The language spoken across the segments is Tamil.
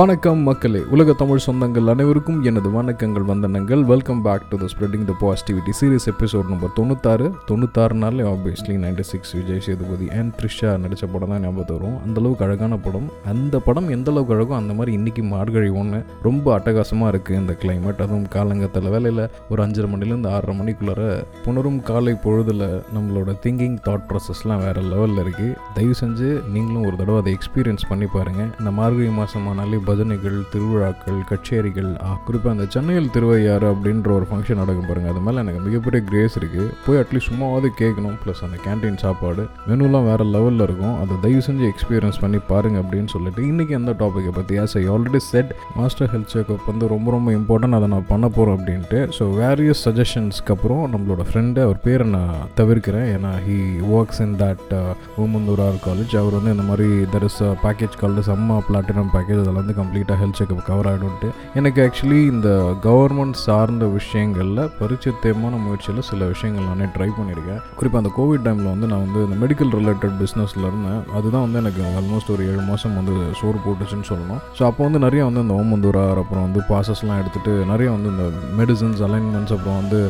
வணக்கம் மக்களே உலக தமிழ் சொந்தங்கள் அனைவருக்கும் எனது வணக்கங்கள் வந்தனங்கள். Welcome back to the spreading the positivity series episode number தொண்ணூத்தாறு. தொண்ணூத்தாறுனாலே obviously ninety six Vijay Sethupathi and Trisha நடித்த படம் தான் ஞாபகத்து வரும். அந்தளவுக்கு அழகான படம். அந்த படம் எந்த அளவுக்கு அழகோ அந்த மாதிரி இன்னைக்கு மார்கழி ஒன்று ரொம்ப அட்டகாசமாக இருக்குது இந்த கிளைமேட் அதுவும் காலங்கத்தில் வேலையில் ஒரு அஞ்சரை மணிலேருந்து ஆறரை மணிக்குள்ளார புணரும் காலை பொழுதில் நம்மளோட திங்கிங் தாட் ப்ராசஸ்லாம் வேறு லெவலில் இருக்குது தயவு செஞ்சு நீங்களும் ஒரு தடவை அதை எக்ஸ்பீரியன்ஸ் பண்ணி பாருங்கள் இந்த மார்கழி மாதமானாலே பஜனைகள் திருவிழாக்கள் கச்சேரிகள் குறிப்பாக அந்த சென்னையில் திருவையாறு அப்படின்ற ஒரு ஃபங்க்ஷன் நடக்கும் பாருங்கள் அது மேலே எனக்கு மிகப்பெரிய கிரேஸ் இருக்குது போய் அட்லீஸ்ட் சும்மாவது கேட்கணும். ப்ளஸ் அந்த கேன்டீன் சாப்பாடு மெனுலாம் வேறு லெவலில் இருக்கும். அதை தயவு செஞ்சு எக்ஸ்பீரியன்ஸ் பண்ணி பாருங்க அப்படின்னு சொல்லிட்டு இன்றைக்கி அந்த டாப்பிக்கை பற்றி as I already said master health checkup வந்து ரொம்ப ரொம்ப இம்பார்ட்டன்ட் அதை நான் பண்ண போகிறோம் அப்படின்ட்டு. ஸோ வேரியஸ் சஜஷன்ஸ்க்கு அப்புறம் நம்மளோட ஃப்ரெண்டு அவர் பேரை நான் தவிர்க்கிறேன். ஏன்னா he works in that Omandurar college அவர் வந்து இந்த மாதிரி தர் இஸ் பேக்கேஜ் கால்டு சம்மா பிளாட்டினம் பேக்கேஜ் அதில் வந்து கம்ப்ளீட்டாக ஹெல்த் செக்அப் கவர் ஆகிடும்ட்டு எனக்கு ஆக்சுவலி இந்த கவர்மெண்ட் சார்ந்த விஷயங்களில் பரிச்சயமான முயற்சியில் சில விஷயங்கள் நானே ட்ரை பண்ணியிருக்கேன். குறிப்பாக அந்த கோவிட் டைமில் வந்து நான் வந்து இந்த மெடிக்கல் ரிலேட்டட் பிஸ்னஸில் இருந்தேன். அதுதான் வந்து எனக்கு ஆல்மோஸ்ட் ஒரு ஏழு மாதம் வந்து சோறு போட்டுச்சுன்னு சொல்லணும். ஸோ அப்போ வந்து நிறைய வந்து இந்த ஓமந்தூரார் அப்புறம் வந்து பாசஸ்லாம் எடுத்துகிட்டு நிறைய வந்து இந்த மெடிசன்ஸ் அலைன்மெண்ட்ஸ் அப்புறம் வந்து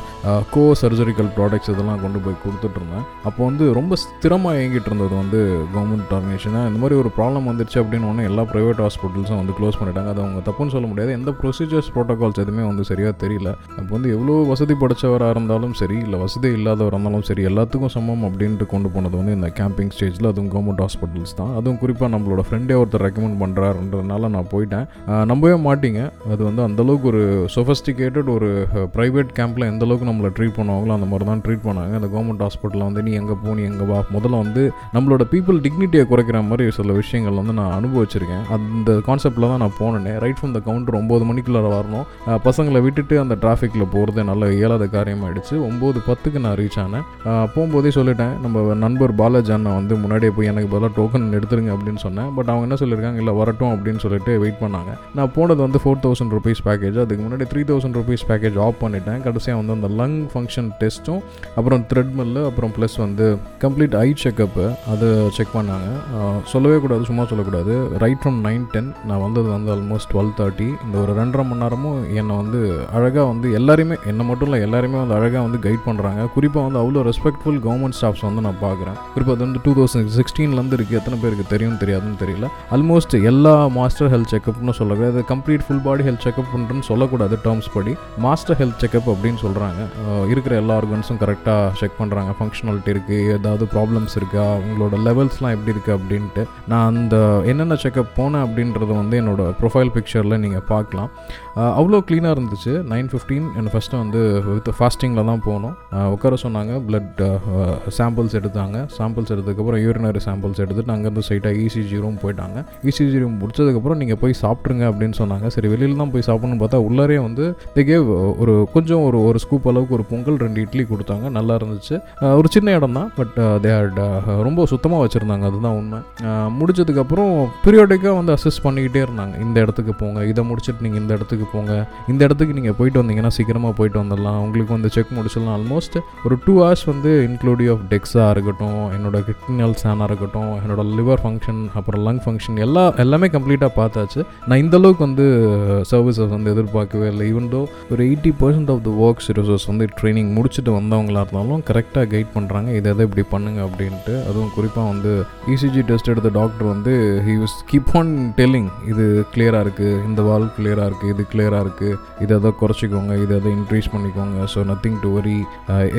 கோ சர்ஜரிக்கல் ப்ராடக்ட்ஸ் இதெல்லாம் கொண்டு போய் கொடுத்துட்ருந்தேன் அப்போ வந்து ரொம்ப ஸ்திரமாக இயங்கிட்டு இருந்தது வந்து கவர்மெண்ட் ஆர்கனைசேஷனாக இந்த மாதிரி ஒரு ப்ராப்ளம் வந்துருச்சு அப்படின்னு ஒன்று எல்லா ப்ரைவேட் ஹாஸ்பிட்டல்ஸும் வந்து க்ளோஸ் பண்ணிட்டாங்க. அது அவங்க தப்புன்னு சொல்ல முடியாது. எந்த ப்ரொசீஜர்ஸ் ப்ரோட்டோகால்ஸ் எதுவுமே வந்து சரியாக தெரியல. அப்போ வந்து எவ்வளோ வசதி படைச்சவராக இருந்தாலும் சரி இல்லை வசதி இல்லாதவராக இருந்தாலும் சரி எல்லாத்துக்கும் சமம் அப்படின்ட்டு கொண்டு போனது வந்து இந்த கேம்பிங் ஸ்டேஜில் அதுவும் கவர்மெண்ட் ஹாஸ்பிட்டல்ஸ் தான். அதுவும் குறிப்பாக நம்மளோட ஃப்ரெண்டே ஒருத்தர் ரெக்கமெண்ட் பண்ணுறாருன்றதுனால நான் போயிட்டேன். நம்பவே மாட்டிங்க. அது வந்து அந்தளவுக்கு ஒரு சொஃபஸ்டிகேட்டட் ஒரு ப்ரைவேட் கேம்பில் எந்த அளவுக்கு நம்மளை ட்ரீட் பண்ணுவாங்களோ அந்த மாதிரி தான் ட்ரீட் பண்ணாங்க. அந்த கவர்மெண்ட் ஹாஸ்பிட்டலில் வந்து நீ எங்கே போ நீ எங்கே வா முதல்ல வந்து நம்மளோட பீப்புள் டிக்னிட்டியை குறைக்கிற மாதிரி சில விஷயங்கள் வந்து நான் அனுபவிச்சிருக்கேன். அந்த கான்செப்ட் கான்செப்டில் தான் நான் போனேன். ரைட் ஃப்ரம் த கவுண்டர் ஒம்பது மணிக்குள்ளே வரணும். பசங்களை விட்டுட்டு அந்த டிராஃபிக்கில் போகிறது நல்ல இயலாத காரியமாகிடுச்சு ஒம்பது பத்துக்கு நான் ரீச் ஆனேன். போகும்போதே சொல்லிட்டேன் நம்ம நண்பர் பாலாஜி வந்து முன்னாடியே போய் எனக்கு பதிலாக டோக்கன் எடுத்துருங்க அப்படின்னு சொன்னேன். பட் அவங்க என்ன சொல்லியிருக்காங்க இல்லை வரட்டும் அப்படின்னு சொல்லிட்டு வெயிட் பண்ணாங்க. நான் போனது வந்து ஃபோர் தௌசண்ட் ருபீஸ் பேக்கேஜ் அதுக்கு முன்னாடி three thousand rupees package off பண்ணிட்டேன். கடைசியாக வந்து அந்த லங் ஃபங்க்ஷன் டெஸ்ட்டும் அப்புறம் த்ரெட்மில்லு அப்புறம் ப்ளஸ் வந்து கம்ப்ளீட் ஐ செக்கப்பு அது செக் பண்ணாங்க. சொல்லவே கூடாது சும்மா சொல்லக்கூடாது. ரைட் ஃப்ரம் நைன் டென் நான் வந்தது வந்து ஆல்மோஸ்ட் டுவெல் தேர்ட்டி இந்த ஒரு ரெண்டரை மணி நேரமும் என்னை வந்து அழகாக வந்து எல்லாருமே என்னை மட்டும் இல்லை எல்லாருமே வந்து அழகாக வந்து கைட் பண்ணுறாங்க குறிப்பாக வந்து அவ்வளோ ரெஸ்பெக்ட்ஃபுல் கவர்மெண்ட் ஸ்டாஃப்ஸ் வந்து நான் பார்க்குறேன். குறிப்பாக அது வந்து டூ தௌசண்ட் சிக்ஸ்டீன்லேருந்து இருக்குது எத்தனை பேருக்கு தெரியும் தெரியாதுன்னு தெரியல. ஆல்மோஸ்ட் எல்லா மாஸ்டர் ஹெல்த் செக்கப்னு சொல்லக்கூடாது. கம்ப்ளீட் ஃபுல் பாடி ஹெல்த் செக்கப்ன்றன்னு சொல்லக்கூடாது டேர்ம்ஸ் படி. மாஸ்டர் ஹெல்த் செக்கப் அப்படின்னு சொல்கிறாங்க இருக்கிற எல்லா ஆர்கன்ஸும் கரெக்டாக செக் பண்ணுறாங்க ஃபங்க்ஷனாலிட்டி இருக்குது ஏதாவது ப்ராப்ளம்ஸ் இருக்கா? உங்களோட லெவல்ஸ்லாம் எப்படி இருக்குது அப்படின்ட்டு. நான் அந்த என்னென்ன செக்கப் போனேன் அப்படின்றது வந்து என்னோடய ப்ரொஃபைல் பிக்சரில் நீங்கள் பார்க்கலாம். அவ்வளோ க்ளீனாக இருந்துச்சு. நைன் ஃபிஃப்டீன் எனக்கு ஃபஸ்ட்டு வந்து வித் ஃபாஸ்டிங்கில் தான் போனோம். உட்கார சொன்னாங்க. பிளட் சாம்பிள்ஸ் எடுத்தாங்க. சாம்பிள்ஸ் எடுத்ததுக்கப்புறம் யூரினரி சாம்பிள்ஸ் எடுத்துட்டு அங்கேருந்து ஸ்ட்ரைட்டாக இசிஜி ரூம் போயிட்டாங்க. இசிஜி ரூம் முடிச்சதுக்கப்புறம் நீங்கள் போய் சாப்பிட்ருங்க அப்படின்னு சொன்னாங்க. சரி வெளியில் தான் போய் சாப்பிட்ணுன்னு பார்த்தா உள்ளாரே வந்து இதுக்கே ஒரு கொஞ்சம் ஒரு ஒரு ஸ்கூப் அளவுக்கு ஒரு பொங்கல் ரெண்டு இட்லி கொடுத்தாங்க. நல்லா இருந்துச்சு. ஒரு சின்ன இடம் தான் பட் தே ரொம்ப சுத்தமாக வச்சுருந்தாங்க. அதுதான் உண்மை. முடிச்சதுக்கப்புறம் பீரியாடிக்காக வந்து அசஸ் பண்ணிக்கிட்டே சொல்லியிருந்தாங்க இந்த இடத்துக்கு போங்க. இதை முடிச்சுட்டு நீங்கள் இந்த இடத்துக்கு போங்க. இந்த இடத்துக்கு நீங்கள் போயிட்டு வந்தீங்கன்னா சீக்கிரமாக போயிட்டு வந்துடலாம். உங்களுக்கு வந்து செக் முடிச்சிடலாம். ஆல்மோஸ்ட் ஒரு டூ ஹவர்ஸ் வந்து இன்க்ளூடிவ் ஆஃப் டெக்ஸாக இருக்கட்டும் என்னோட கிட்னல் ஸ்கேனாக இருக்கட்டும் என்னோட லிவர் ஃபங்க்ஷன் அப்புறம் லங் ஃபங்க்ஷன் எல்லா எல்லாமே கம்ப்ளீட்டாக பார்த்தாச்சு. நான் இந்த அளவுக்கு வந்து uh, சர்வீசஸ் வந்து எதிர்பார்க்கவே இல்லை. ஈவன் தோ ஒரு eighty percent of the works resource வந்து ட்ரைனிங் முடிச்சுட்டு வந்தவங்களா இருந்தாலும் கரெக்டாக கைட் பண்ணுறாங்க இதை எதை இப்படி பண்ணுங்க அப்படின்ட்டு. அதுவும் குறிப்பாக வந்து இசிஜி டெஸ்ட் எடுத்த டாக்டர் வந்து he use keep on telling இது இது கிளியராக இருக்குது இந்த வால் கிளியராக இருக்குது இது கிளியராக இருக்குது இதை எதை குறைச்சிக்கோங்க. இதை எதை இன்க்ரீஸ் பண்ணிக்கோங்க. ஸோ நத்திங் டு வரி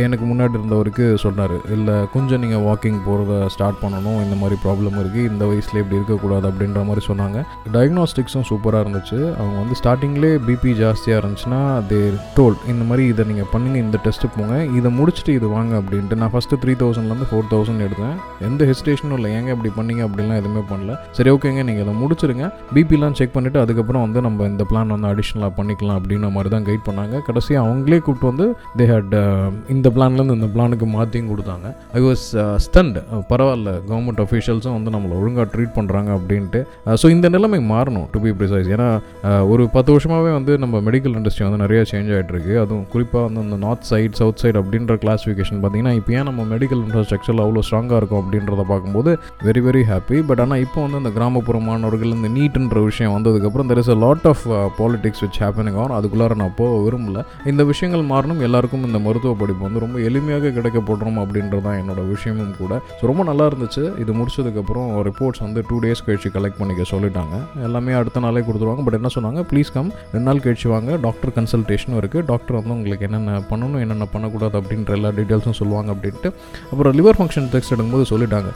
எனக்கு முன்னாடி இருந்தவருக்கு சொன்னார். இல்லை கொஞ்சம் நீங்கள் வாக்கிங் போகிறத ஸ்டார்ட் பண்ணணும். இந்த மாதிரி ப்ராப்ளம் இருக்குது இந்த வயசில் இப்படி இருக்கக்கூடாது அப்படின்ற மாதிரி சொன்னாங்க. டயக்னாஸ்டிக்ஸும் சூப்பராக இருந்துச்சு. அவங்க வந்து ஸ்டார்டிங்லேயே பிபி ஜாஸ்தியாக இருந்துச்சுன்னா தே டோல் இந்த மாதிரி இதை நீங்கள் பண்ணுங்க. இந்த டெஸ்ட்டு போங்க. இதை முடிச்சுட்டு இது வாங்க அப்படின்ட்டு நான் ஃபஸ்ட்டு த்ரீ தௌசண்ட்லேருந்து ஃபோர் தௌசண்ட் எடுத்தேன். எந்த ஹெசிடேஷனும் இல்லை. ஏங்க இப்படி பண்ணீங்க அப்படிலாம் எதுவுமே பண்ணல. சரி ஓகேங்க நீங்கள் இதை முடிச்சிருங்க. பிபிலாம் செக் பண்ணிவிட்டு அதுக்கப்புறம் வந்து நம்ம இந்த பிளான் வந்து அடிஷ்னலாக பண்ணிக்கலாம் அப்படின்ற மாதிரி தான் கைட் பண்ணாங்க. கடைசியாக அவங்களே கூப்பிட்டு வந்து தே ஹேட் uh, இந்த பிளான்லேருந்து இந்த பிளானுக்கு மாற்றியும் கொடுத்தாங்க. ஐ வாஸ் ஸ்டண்ட் பரவாயில்ல கவர்மெண்ட் அஃபீஷியல்ஸும் வந்து நம்மளை ஒழுங்காக ட்ரீட் பண்ணுறாங்க அப்படின்ட்டு. Uh, ஸோ இந்த நிலைமை மாறணும் டு பி ப்ரிசைஸ் ஏன்னா uh, ஒரு பத்து வருஷமாகவே வந்து நம்ம மெடிக்கல் இண்டஸ்ட்ரி வந்து நிறைய சேஞ்ச் ஆகிட்டு இருக்கு. அதுவும் குறிப்பாக வந்து அந்த நார்த் சைட் சவுத் சைட் அப்படின்ற கிளாஸிஃபிகேஷன் பார்த்தீங்கன்னா இப்போ ஏன் நம்ம மெடிக்கல் இன்ஃப்ராஸ்ட்ரக்சர் அவ்வளோ ஸ்ட்ராங்காக இருக்கும் அப்படின்றத பார்க்கும்போது வெரி வெரி ஹாப்பி பட் ஆனால் இப்போ வந்து இந்த கிராமப்புற மாணவர்கள் இந்த நீட்டுன்ற விஷயம் வந்ததுக்கப்புறம் there is a lot of politics which happening on அதுக்குள்ளார நான் போக விரும்பல. இந்த விஷயங்கள் மாறணும். எல்லாருக்கும் இந்த மருத்துவ படிப்பு வந்து ரொம்ப எளிமையாக கிடைக்கப்படுறோம் அப்படின்றது தான் என்னோட விஷயமும் கூட. ஸோ ரொம்ப நல்லா இருந்துச்சு. இது முடிச்சதுக்கப்புறம் ரிப்போர்ட்ஸ் வந்து டூ டேஸ் கழிச்சு கலெக்ட் பண்ணிக்க சொல்லிட்டாங்க. எல்லாமே அடுத்த நாளே கொடுத்துருவாங்க. பட் என்ன சொன்னாங்க? ப்ளீஸ் கம் ரெண்டு நாள் கழிச்சு வாங்க. டாக்டர் கன்சல்டேஷனும் இருக்குது டாக்டர் வந்து உங்களுக்கு என்னென்ன பண்ணணும் என்னென்ன பண்ணக்கூடாது அப்படின்ற எல்லா டீட்டெயில்ஸும் சொல்லுவாங்க அப்படின்ட்டு. அப்புறம் லிவர் ஃபங்க்ஷன் டெஸ்ட் எடுக்கும்போது சொல்லிட்டாங்க.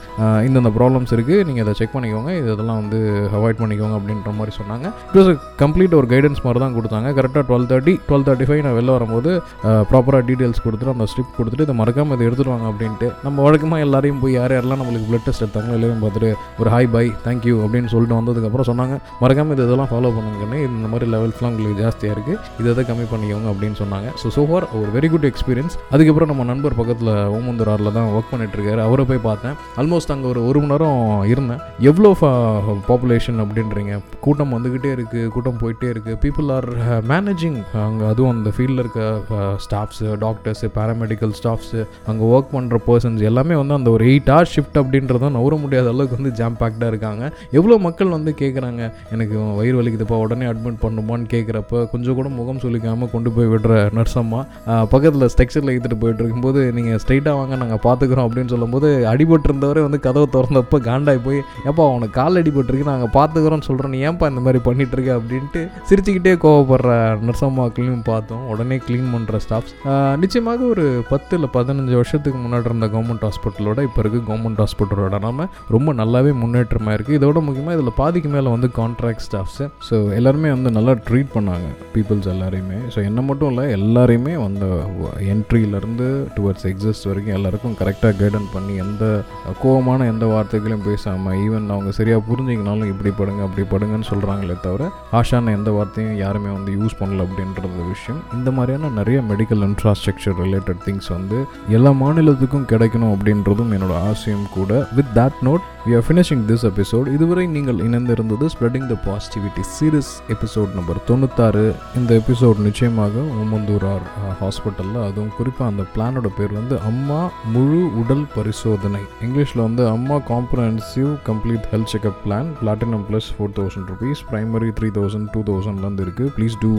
இந்தந்த ப்ராப்ளம்ஸ் இருக்குது நீங்கள் இதை செக் பண்ணிக்கோங்க. இதெல்லாம் வந்து அவாய்ட் பண்ணிக்கோங்க அப்படின்னு அப்படின்ற மாதிரி சொன்னாங்க. இட் வாஸ் கம்ப்ளீட் ஒரு கைடன்ஸ் மாதிரி தான் கொடுத்தாங்க. கரெக்டாக twelve thirty twelve thirty five நான் வெளில வரும்போது ப்ராப்பராக டீட்டெயில்ஸ் கொடுத்துட்டு அந்த ஸ்லிப் கொடுத்துட்டு இதை மறக்காமல் இதை எடுத்துட்டு வாங்க அப்படின்ட்டு நம்ம வழக்கமாக எல்லாரையும் போய் யார் யாரெல்லாம் நம்மளுக்கு பிளட் டெஸ்ட் எடுத்தாங்களோ எல்லாரையும் பார்த்துட்டு ஒரு ஹாய் பை தேங்க்யூ அப்படின்னு சொல்லிட்டு வந்ததுக்கப்புறம் சொன்னாங்க. மறக்காமல் இது இதெல்லாம் ஃபாலோ பண்ணுங்கன்னு இந்த மாதிரி லெவல்ஸ்லாம் உங்களுக்கு ஜாஸ்தியாக இருக்குது இதை இதை கம்மி பண்ணிக்கோங்க அப்படின்னு சொன்னாங்க. ஸோ சோஃபார் ஒரு வெரி குட் எக்ஸ்பீரியன்ஸ் அதுக்கப்புறம் நம்ம நண்பர் பக்கத்தில் ஓமந்தூராரில் தான் ஒர்க் பண்ணிட்டுருக்காரு அவரை போய் பார்த்தேன். ஆல்மோஸ்ட் அங்கே ஒரு ஒரு மணி நேரம் இருந்தேன். எவ்வளோ பாப்புலேஷன் அப்படின்றீங்க? கூட்டம் வந்துக்கிட்டே இருக்குது கூட்டம் போயிட்டே இருக்குது பீப்புள் ஆர் மேனேஜிங் அங்கே அதுவும் அந்த ஃபீல்டில் இருக்க ஸ்டாஃப்ஸு டாக்டர்ஸு பேராமெடிக்கல் ஸ்டாஃப்ஸு அங்கே ஒர்க் பண்ணுற பர்சன்ஸ் எல்லாமே வந்து அந்த ஒரு எயிட் ஹவர் ஷிஃப்ட் அப்படின்றத நவர முடியாத அளவுக்கு வந்து ஜாம் பேக்டாக இருக்காங்க. எவ்வளோ மக்கள் வந்து கேட்குறாங்க எனக்கு வயிறு வலிக்குதுப்பா உடனே அட்மிட் பண்ணுமான்னு கேட்குறப்ப கொஞ்சம் கூட முகம் சொல்லிக்காமல் கொண்டு போய் விடுற நர்ஸம்மா பக்கத்தில் ஸ்ட்ரக்சரில் எடுத்துகிட்டு போயிட்டு இருக்கும்போது நீங்கள் ஸ்ட்ரைட்டாக வாங்க நாங்கள் பார்த்துக்குறோம் அப்படின்னு சொல்லும்போது அடிபட்டிருந்தவரே வந்து கதவை திறந்தப்போ காண்டாய் போய் ஏப்பா அவனுக்கு கால் அடிபட்டிருக்கு நாங்கள் பார்த்துக்குறோம்னு அப்புறம் நீ ஏன்ப்பா இந்த மாதிரி பண்ணிட்டு இருக்க அப்படின்ட்டு சிரிச்சுக்கிட்டே கோவப்படுற நர்ஸ் அம்மாக்களையும் பார்த்தோம். உடனே க்ளீன் பண்ணுற ஸ்டாஃப்ஸ் நிச்சயமாக ஒரு பத்து இல்லை பதினஞ்சு வருஷத்துக்கு முன்னாடி இருந்த கவர்மெண்ட் ஹாஸ்பிட்டலோட இப்போ இருக்க கவர்மெண்ட் ஹாஸ்பிட்டலோட நாம ரொம்ப நல்லாவே முன்னேற்றமாக இருக்குது இதோட முக்கியமாக இதில் பாதிக்கு மேலே வந்து கான்ட்ராக்ட் ஸ்டாஃப்ஸு ஸோ எல்லாருமே வந்து நல்லா ட்ரீட் பண்ணாங்க பீப்புள்ஸ் எல்லாரையுமே. ஸோ என்ன மட்டும் இல்லை எல்லாரையுமே வந்து என்ட்ரியிலேருந்து டுவர்ட்ஸ் எக்ஸிஸ்ட் வரைக்கும் எல்லாருக்கும் கரெக்டாக கைடன் பண்ணி எந்த கோவமான எந்த வார்த்தைகளையும் பேசாமல் ஈவன் அவங்க சரியாக புரிஞ்சிங்கனாலும் இப்படி படுங்க அப்படி படுங்கன்னு சொல்கிறாங்களே தவிர ஆஷான எந்த வார்த்தையும் யாருமே வந்து யூஸ் பண்ணல அப்படின்றது விஷயம். இந்த மாதிரியான நிறைய மெடிக்கல் இன்ஃப்ராஸ்ட்ரக்சர் ரிலேட்டட் திங்ஸ் வந்து எல்லா மாநிலத்துக்கும் கிடைக்கணும் அப்படின்றதும் என்னோட ஆசையும் கூட. With that note we are finishing this episode இதுவரை நீங்கள் இணைந்திருந்தது spreading the positivity series episode number தொண்ணூத்தாறு. இந்த எபிசோட் நிச்சயமாக ஓமந்தூரார் ஹாஸ்பிட்டலில் அதுவும் குறிப்பாக அந்த பிளானோட பேர் வந்து அம்மா முழு உடல் பரிசோதனை. இங்கிலீஷில் வந்து அம்மா comprehensive complete health checkup plan platinum plus four thousand rupees primary three thousand two தௌசண்ட்லேருந்து இருக்குது ப்ளீஸ் டூ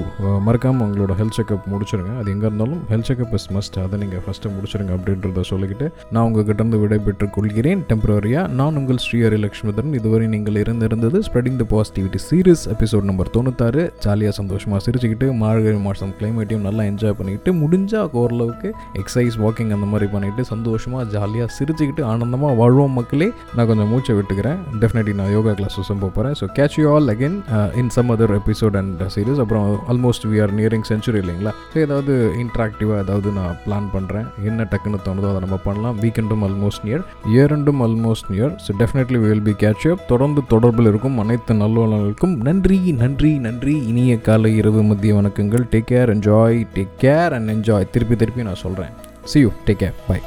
மறக்காமல் உங்களோட ஹெல்த் செக்அப் முடிச்சிருங்க. அது எங்கே இருந்தாலும் ஹெல்த் செக்அப் இஸ் மஸ்ட் அதை நீங்கள் ஃபஸ்ட்டு முடிச்சிருங்க அப்படின்றத சொல்லிக்கிட்டு நான் உங்ககிட்ட இருந்து விடைபெற்றுக் கொள்கிறேன். டெம்பரரியாக நான் உங்கள் ஸ்ரீஹரி லக்ஷ்மிதரன் இதுவரை நீங்கள் இருந்திருந்தது spreading the positivity series episode number தொண்ணூத்தாறு. ஜாலியாக சந்தோஷமாக சிரிச்சுக்கிட்டு மார்கழி மாதம் கிளைமேட்டையும் நல்லா என்ஜாய் பண்ணிக்கிட்டு முடிஞ்சால் ஓரளவுக்கு எக்ஸசைஸ் வாக்கிங் அந்த மாதிரி பண்ணிட்டு சந்தோஷமாக ஜாலியாக சிரிச்சுக்கிட்டு ஆனந்தமாக வாழ்வோம் மக்களே. நான் கொஞ்சம் மூச்சை விட்டுக்கிறேன். டெஃபினெட்லி நான் யோகா கிளாஸஸும் போகிறேன் so catch you all again in some other episode and series அப்புறம் almost we are nearing century இல்லைங்களா? ஸோ ஏதாவது இன்ட்ராக்டிவாக ஏதாவது நான் பிளான் பண்ணுறேன் என்ன டக்குன்னு தோணுதோ அதை நம்ம பண்ணலாம். வீக்கெண்டும் ஆல்மோஸ்ட் நியர் இயர் ரெண்டும் almost near so definitely will be catch up தொடர்ந்து தொடர்பில் இருக்கும் அனைத்து நல்லவர்களுக்கும் நன்றி நன்றி நன்றி. இனிய காலை இரவு மதிய வணக்கங்கள். Take care enjoy take care and enjoy திருப்பி திருப்பி நான் சொல்கிறேன் see you take care bye